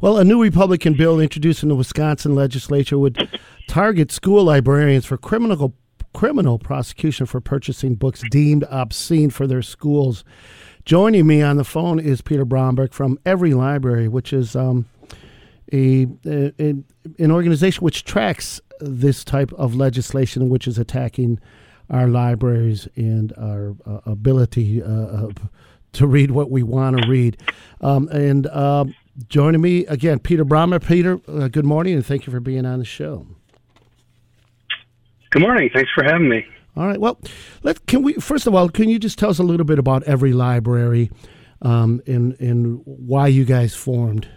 Well, a new Republican bill introduced in the Wisconsin legislature would target school librarians for criminal criminal prosecution for purchasing books deemed obscene for their schools. Joining me on the phone is Peter Bromberg from EveryLibrary, which is um, a, a, an organization which tracks this type of legislation, which is attacking our libraries and our uh, ability uh, to read what we want to read. Um, and uh, joining me again, Peter Bromberg. Peter, uh, good morning, and thank you for being on the show. Good morning. Thanks for having me. All right. Well, let can we first of all, can you just tell us a little bit about EveryLibrary um, and and why you guys formed?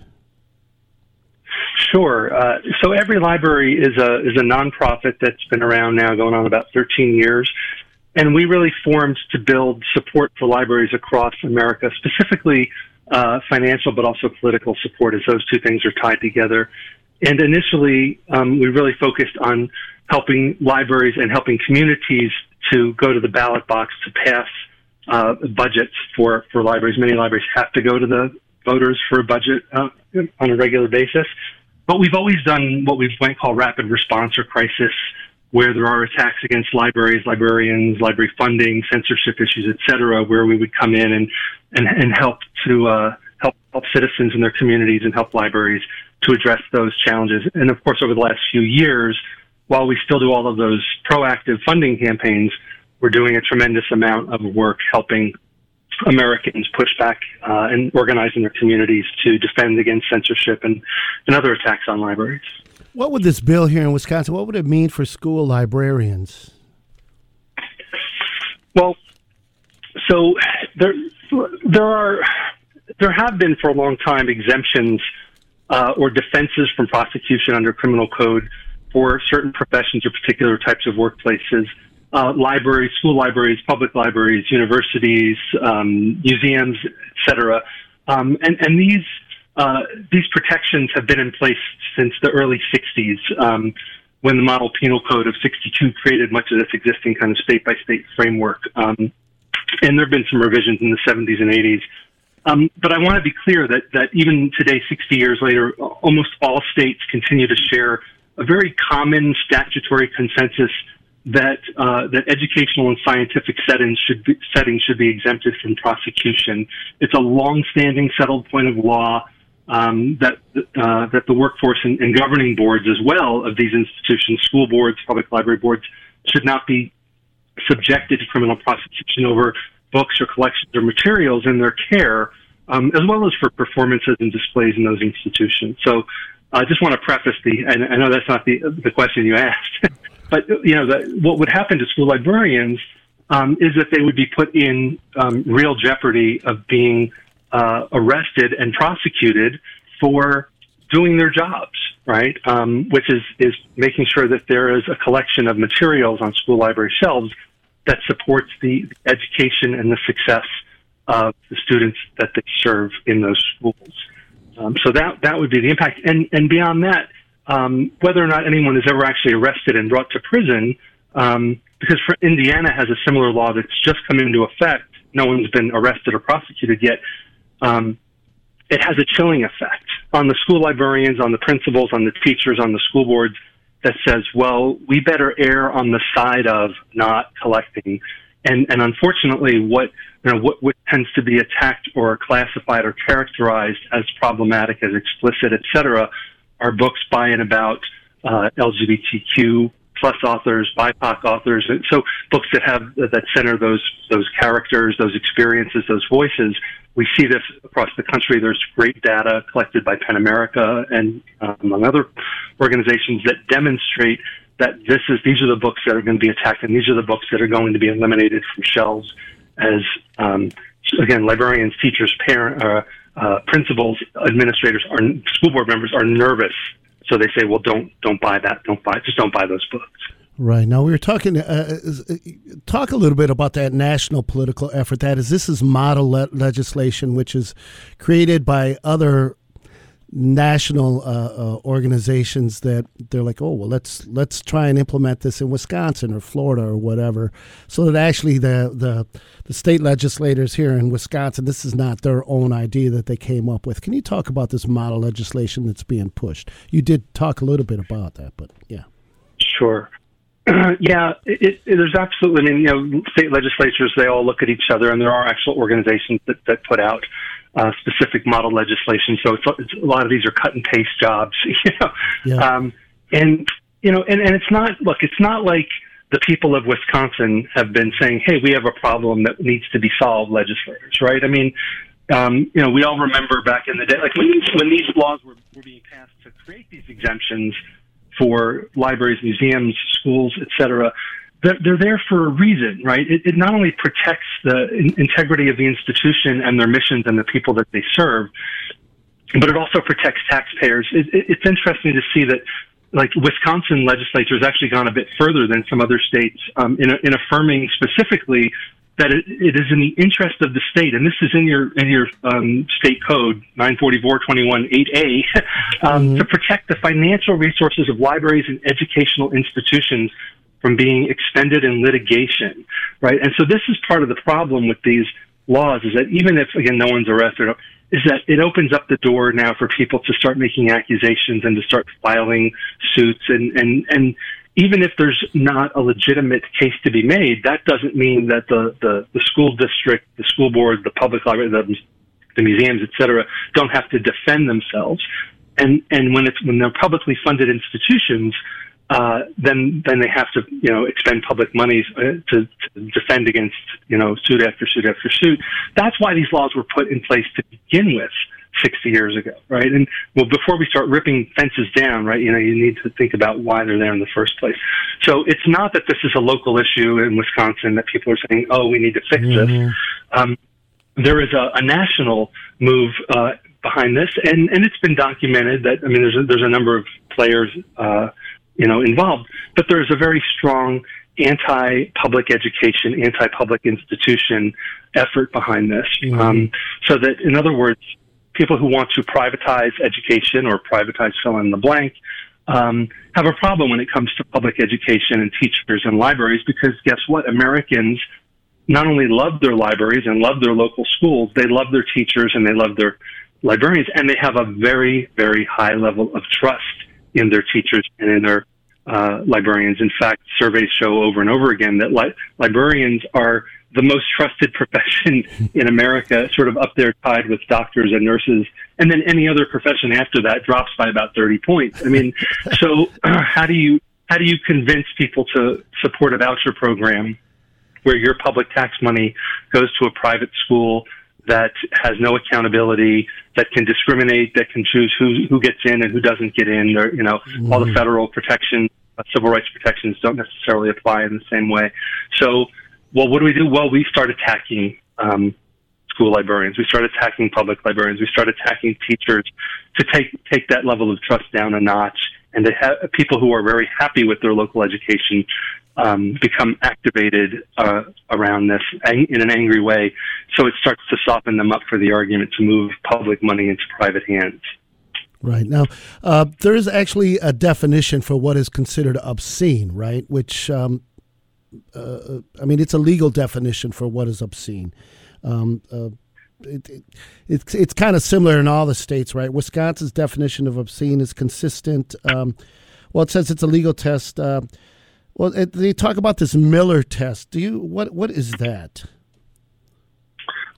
Sure. Uh, so EveryLibrary is a is a nonprofit that's been around now, going on about 13 years, and we really formed to build support for libraries across America, specifically uh, financial, but also political support, as those two things are tied together. And initially, um, we really focused on helping libraries and helping communities to go to the ballot box to pass uh, budgets for, for libraries. Many libraries have to go to the voters for a budget uh, on a regular basis. But we've always done what we might call rapid response or crisis, where there are attacks against libraries, librarians, library funding, censorship issues, et cetera, where we would come in and, and, and help to uh, help, help citizens in their communities and help libraries to address those challenges. And of course, over the last few years, while we still do all of those proactive funding campaigns, we're doing a tremendous amount of work helping Americans push back uh, and organize in their communities to defend against censorship and, and other attacks on libraries. What would this bill here in Wisconsin, what would it mean for school librarians? Well, so there, there are, there have been for a long time exemptions uh, or defenses from prosecution under criminal code for certain professions or particular types of workplaces. Uh, libraries, school libraries, public libraries, universities, um, museums, etc. Um, and, and these uh, these protections have been in place since the early 60s, um, when the Model Penal Code of 62 created much of this existing kind of state by state framework. Um, and there have been some revisions in the 70s and 80s. Um, but I want to be clear that, that even today, 60 years later, almost all states continue to share a very common statutory consensus that uh, that educational and scientific settings should be, settings should be exempted from prosecution. It's a long-standing settled point of law um, that uh, that the workforce and, and, governing boards, as well of these institutions, school boards, public library boards, should not be subjected to criminal prosecution over books or collections or materials in their care, um, as well as for performances and displays in those institutions. So, I just want to preface the, and I know that's not the the question you asked, but you know, the, what would happen to school librarians um, is that they would be put in um, real jeopardy of being uh, arrested and prosecuted for doing their jobs, right? Um, which is is making sure that there is a collection of materials on school library shelves that supports the education and the success of the students that they serve in those schools. Um, so that that would be the impact, and and beyond that, um, whether or not anyone is ever actually arrested and brought to prison, um, because Indiana has a similar law that's just come into effect. No one's been arrested or prosecuted yet um, it has a chilling effect on the school librarians, on the principals, on the teachers, on the school boards that says, well, we better err on the side of not collecting. And, and unfortunately, what, you know, what, what tends to be attacked or classified or characterized as problematic, as explicit, et cetera, are books by and about uh, LGBTQ plus authors, BIPOC authors, and so books that have that center those those characters, those experiences, those voices we see this across the country. There's great data collected by PEN America and uh, among other organizations that demonstrate that this is these are the books that are going to be attacked, and these are the books that are going to be eliminated from shelves. As um, again, librarians, teachers, parent, uh, uh, principals, administrators, are school board members are nervous, so they say, "Well, don't don't buy that. Don't buy just don't buy those books." Right now, we were talking. Uh, uh, talk a little bit about that national political effort. That is, this is model le- legislation, which is created by other national uh, uh, organizations that they're like, oh well, let's let's try and implement this in Wisconsin or Florida or whatever, so that actually the the the state legislators here in Wisconsin, this is not their own idea that they came up with. Can you talk about this model legislation that's being pushed? You did talk a little bit about that, but yeah. Sure. yeah, it, it, there's absolutely. I mean, you know, state legislatures they all look at each other, and there are actual organizations that, that put out uh, specific model legislation. So it's, it's, a lot of these are cut and paste jobs, you know. Yeah. Um, and you know, and, and it's not look, it's not like the people of Wisconsin have been saying, "Hey, we have a problem that needs to be solved." Legislators, right? I mean, um, you know, we all remember back in the day, like when these, when these laws were, were being passed to create these exemptions for libraries, museums, schools, et cetera they're, they're there for a reason, right? It, it not only protects the in- integrity of the institution and their missions and the people that they serve, but it also protects taxpayers. It, it, it's interesting to see that, like Wisconsin legislature has actually gone a bit further than some other states um, in, in affirming specifically that it, it is in the interest of the state, and this is in your in your um, state code 944-21-8A, um, mm-hmm. to protect the financial resources of libraries and educational institutions from being expended in litigation, right? And so this is part of the problem with these laws is that even if again no one's arrested, is that it opens up the door now for people to start making accusations and to start filing suits and and and even if there's not a legitimate case to be made, that doesn't mean that the, the, the school district, the school board, the public library, the, the museums, et cetera, don't have to defend themselves. And, and when it's, when they're publicly funded institutions, uh, then then they have to you know expend public money uh, to, to defend against you know suit after suit after suit. That's why these laws were put in place to begin with. 60 years ago, right? And well, before we start ripping fences down, right, you know, you need to think about why they're there in the first place. So it's not that this is a local issue in Wisconsin that people are saying, oh, we need to fix mm-hmm. this. Um, there is a, a national move uh, behind this, and, and it's been documented that, I mean, there's a, there's a number of players uh, you know, involved. But there's a very strong anti-public education, anti-public institution effort behind this. Mm-hmm. Um, so that, in other words, people who want to privatize education or privatize fill in the blank um, have a problem when it comes to public education and teachers and libraries because guess what? Americans not only love their libraries and love their local schools, they love their teachers and they love their librarians, and they have a very, very high level of trust in their teachers and in their uh, librarians. In fact, surveys show over and over again that li- librarians are the most trusted profession in America, sort of up there tied with doctors and nurses. And then any other profession after that drops by about 30 points. I mean, so uh, how do you, how do you convince people to support a voucher program where your public tax money goes to a private school that has no accountability, that can discriminate, that can choose who who gets in and who doesn't get in. Or you know, mm-hmm. all the mm-hmm. federal protection, uh, civil rights protections don't necessarily apply in the same way. So, well, what do we do? Well, we start attacking um, school librarians. We start attacking public librarians. We start attacking teachers to take take that level of trust down a notch and to have people who are very happy with their local education um, become activated uh, around this in an angry way. So it starts to soften them up for the argument to move public money into private hands. Right. Now, uh, there is actually a definition for what is considered obscene, right? Which, um, uh, I mean, it's a legal definition for what is obscene. Um, uh, it, it, it's it's kind of similar in all the states, right? Wisconsin's definition of obscene is consistent. Um, well, it says it's a legal test. Uh, well, they talk about this Miller test. Do you what what is that?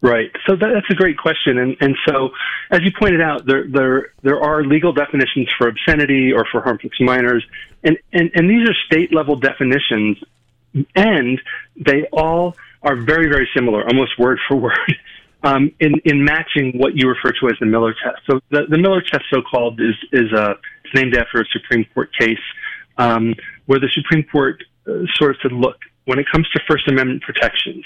Right. So that, that's a great question, and and so as you pointed out, there there there are legal definitions for obscenity or for harmful to minors, and and and these are state level definitions, and they all are very very similar, almost word for word. Um, in, in matching what you refer to as the Miller test. So the, the Miller test, so called, is is it's named after a Supreme Court case um, where the Supreme Court uh, sort of said, look, when it comes to First Amendment protections,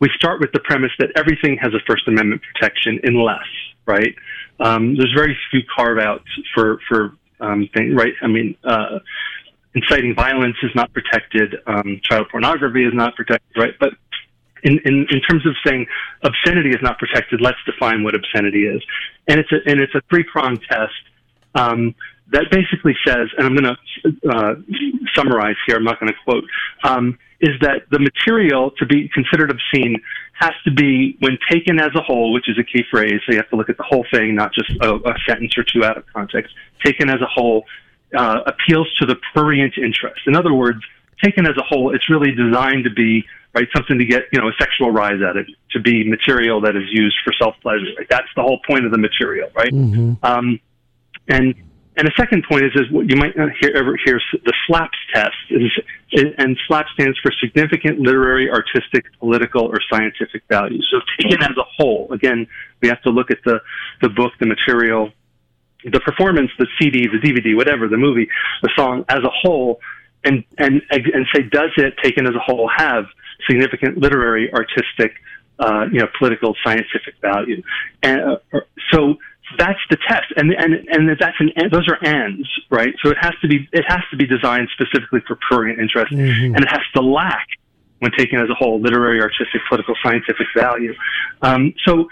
we start with the premise that everything has a First Amendment protection unless, right? Um, there's very few carve outs for, for um, things, right? I mean, uh, inciting violence is not protected, um, child pornography is not protected, right? But in, in, in terms of saying obscenity is not protected, let's define what obscenity is. And it's a, and it's a three pronged test. Um, that basically says, and I'm going to uh, summarize here, I'm not going to quote, um, is that the material to be considered obscene has to be, when taken as a whole, which is a key phrase, so you have to look at the whole thing, not just a, a sentence or two out of context, taken as a whole, uh, appeals to the prurient interest. In other words, taken as a whole, it's really designed to be right something to get you know a sexual rise out of it, to be material that is used for self pleasure. Right? That's the whole point of the material, right? Mm-hmm. Um, and and the second point is, is what you might not hear, ever hear the SLAPS test, is, and SLAPS stands for significant literary, artistic, political, or scientific value. So taken as a whole, again, we have to look at the, the book, the material, the performance, the CD, the DVD, whatever, the movie, the song as a whole, and, and, and say, does it, taken as a whole, have significant literary, artistic, uh, you know, political, scientific value? And uh, so that's the test, and and and that's an those are ends, right? So it has to be it has to be designed specifically for prurient interest, mm-hmm. and it has to lack, when taken as a whole, literary, artistic, political, scientific value. Um, so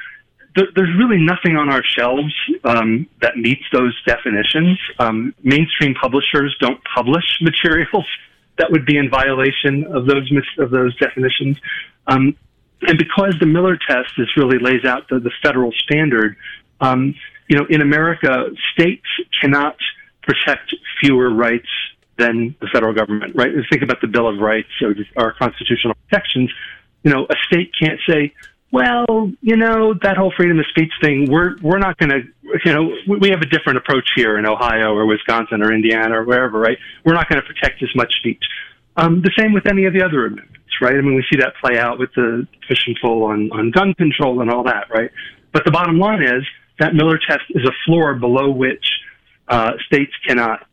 there, there's really nothing on our shelves um, that meets those definitions. Um, mainstream publishers don't publish materials that would be in violation of those of those definitions. Um, and because the Miller test is really lays out the, the federal standard, um, you know, in America, states cannot protect fewer rights than the federal government, right? Think about the Bill of Rights or our constitutional protections. You know, a state can't say, well, you know, that whole freedom of speech thing, we're, we're not going to, you know, we have a different approach here in Ohio or Wisconsin or Indiana or wherever, right? We're not going to protect as much speech. Um, the same with any of the other amendments, right? I mean, we see that play out with the fishing pull on, on gun control and all that, right? But the bottom line is that Miller test is a floor below which uh, states cannot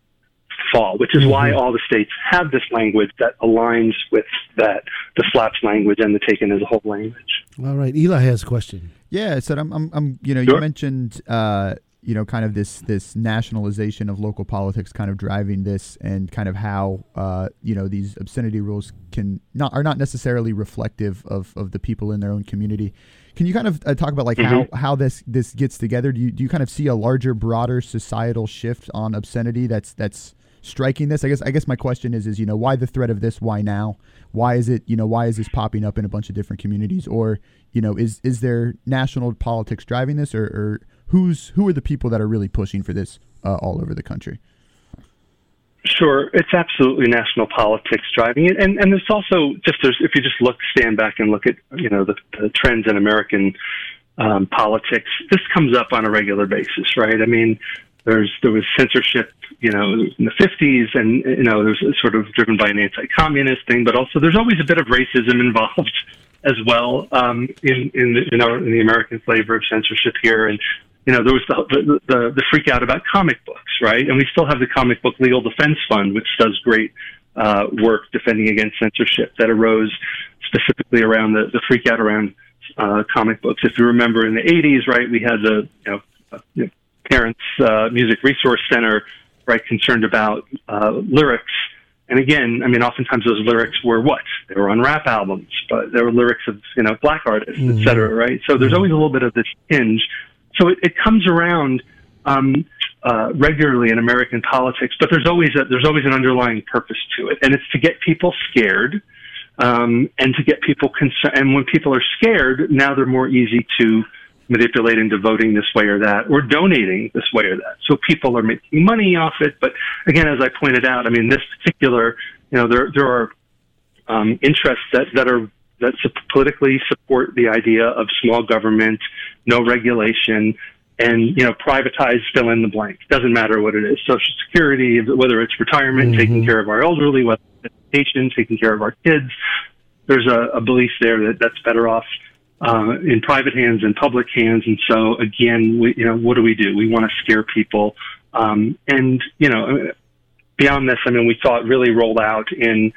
fall, which is mm-hmm. why all the states have this language that aligns with that the SLAPS language and the taken as a whole language. All right, Eli has a question. Yeah, so I'm, I'm, I'm you know, sure. you mentioned, uh, you know, kind of this this nationalization of local politics, kind of driving this, and kind of how, uh, you know, these obscenity rules can not are not necessarily reflective of of the people in their own community. Can you kind of uh, talk about like mm-hmm. how, how this this gets together? Do you do you kind of see a larger, broader societal shift on obscenity that's that's striking this? I guess I guess my question is is you know why the threat of this? Why now? Why is it you know why is this popping up in a bunch of different communities? Or you know is is there national politics driving this, or, or who's who are the people that are really pushing for this uh, all over the country? Sure, it's absolutely national politics driving it, and and there's also just there's, if you just look, stand back and look at you know the, the trends in American um, politics. This comes up on a regular basis, right? I mean, there's there was censorship, you know, in the 50s, and you know, there's sort of driven by an anti-communist thing, but also there's always a bit of racism involved as well um, in in the, in, our, in the American flavor of censorship here, and you know, there was the, the, the, the freak out about comic books, right? And we still have the Comic Book Legal Defense Fund, which does great uh, work defending against censorship that arose specifically around the, the freak out around uh, comic books. If you remember in the 80s, right, we had the, you know, uh, you know Parents uh, Music Resource Center, right, concerned about uh, lyrics. And again, I mean, oftentimes those lyrics were what? They were on rap albums, but they were lyrics of, you know, black artists, mm-hmm. et cetera, right? So there's mm-hmm. always a little bit of this hinge so it, it comes around um, uh, regularly in American politics, but there's always a, there's always an underlying purpose to it, and it's to get people scared, um, and to get people concerned. And when people are scared, now they're more easy to manipulate into voting this way or that, or donating this way or that. So people are making money off it. But again, as I pointed out, I mean, this particular, you know, there there are um, interests that that are that politically support the idea of small government, no regulation, and you know privatize fill in the blank. Doesn't matter what it is. Social security, whether it's retirement, mm-hmm. taking care of our elderly, whether it's education, taking care of our kids. There's a, a belief there that that's better off uh, in private hands than public hands. And so again, we, you know, what do we do? We want to scare people. Um, and you know, beyond this, I mean, we saw it really rolled out in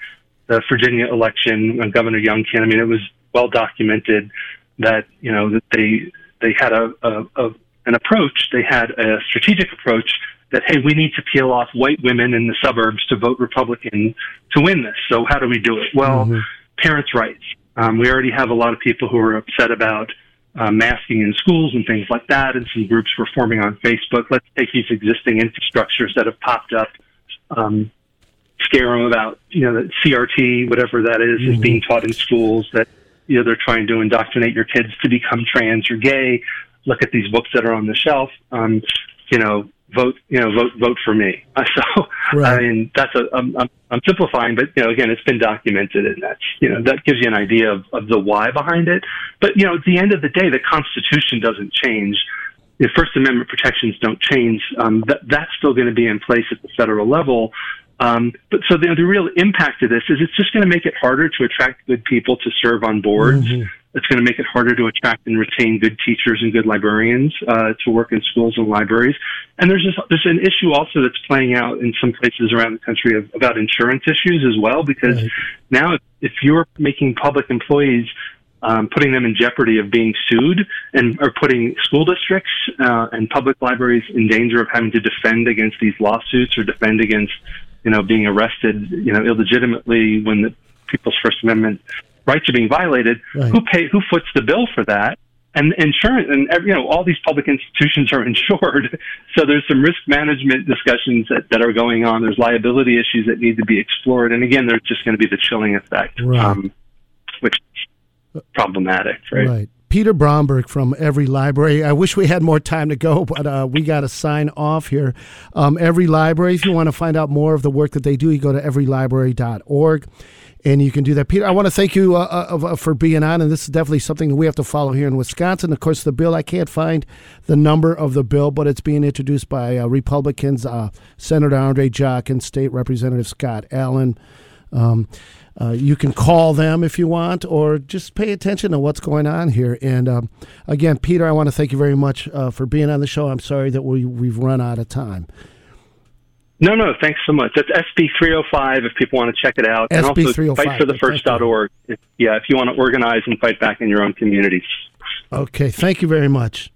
the Virginia election, uh, Governor Youngkin. I mean, it was well documented that you know that they they had a, a, a an approach. They had a strategic approach that hey, we need to peel off white women in the suburbs to vote Republican to win this. So how do we do it? Well, mm-hmm. parents' rights, Um, we already have a lot of people who are upset about uh, masking in schools and things like that, and some groups were forming on Facebook. Let's take these existing infrastructures that have popped up, um, scare them about you know CRT, whatever that is, mm-hmm. is being taught in schools. That you know they're trying to indoctrinate your kids to become trans or gay. Look at these books that are on the shelf. Um, you know, vote, you know, vote, vote for me. So, right. I mean, that's a, I'm, I'm simplifying, but, you know, again, it's been documented and that's, you know, that gives you an idea of, of the why behind it. But, you know, at the end of the day, the Constitution doesn't change. The First Amendment protections don't change. Um, that, that's still going to be in place at the federal level. Um, but so the, the real impact of this is it's just going to make it harder to attract good people to serve on boards. Mm-hmm. It's going to make it harder to attract and retain good teachers and good librarians uh, to work in schools and libraries. And there's just, there's an issue also that's playing out in some places around the country of, about insurance issues as well. Because right. now, if, if you're making public employees um, putting them in jeopardy of being sued and or putting school districts uh, and public libraries in danger of having to defend against these lawsuits or defend against you know being arrested you know illegitimately when the people's first amendment rights are being violated, right. who pay who foots the bill for that? And insurance and every, you know all these public institutions are insured, so there's some risk management discussions that, that are going on. There's liability issues that need to be explored, and again, there's just going to be the chilling effect, right. um, which problematic, right? Right. Peter Bromberg from EveryLibrary. I wish we had more time to go, but uh, we got to sign off here. Um, EveryLibrary, if you want to find out more of the work that they do, you go to everylibrary.org and you can do that. Peter, I want to thank you uh, uh, uh, for being on, and this is definitely something that we have to follow here in Wisconsin. Of course, the bill, I can't find the number of the bill, but it's being introduced by uh, Republicans, uh, Senator Andre Jacque and State Representative Scott Allen. Um, uh, you can call them if you want, or just pay attention to what's going on here. And um, again, Peter, I want to thank you very much for being on the show. I'm sorry that we, we've run out of time. No, no, thanks so much. That's SB 305 if people want to check it out. SB and also 305. fightforthefirst.org. If, yeah, if you want to organize and fight back in your own communities. Okay, thank you very much.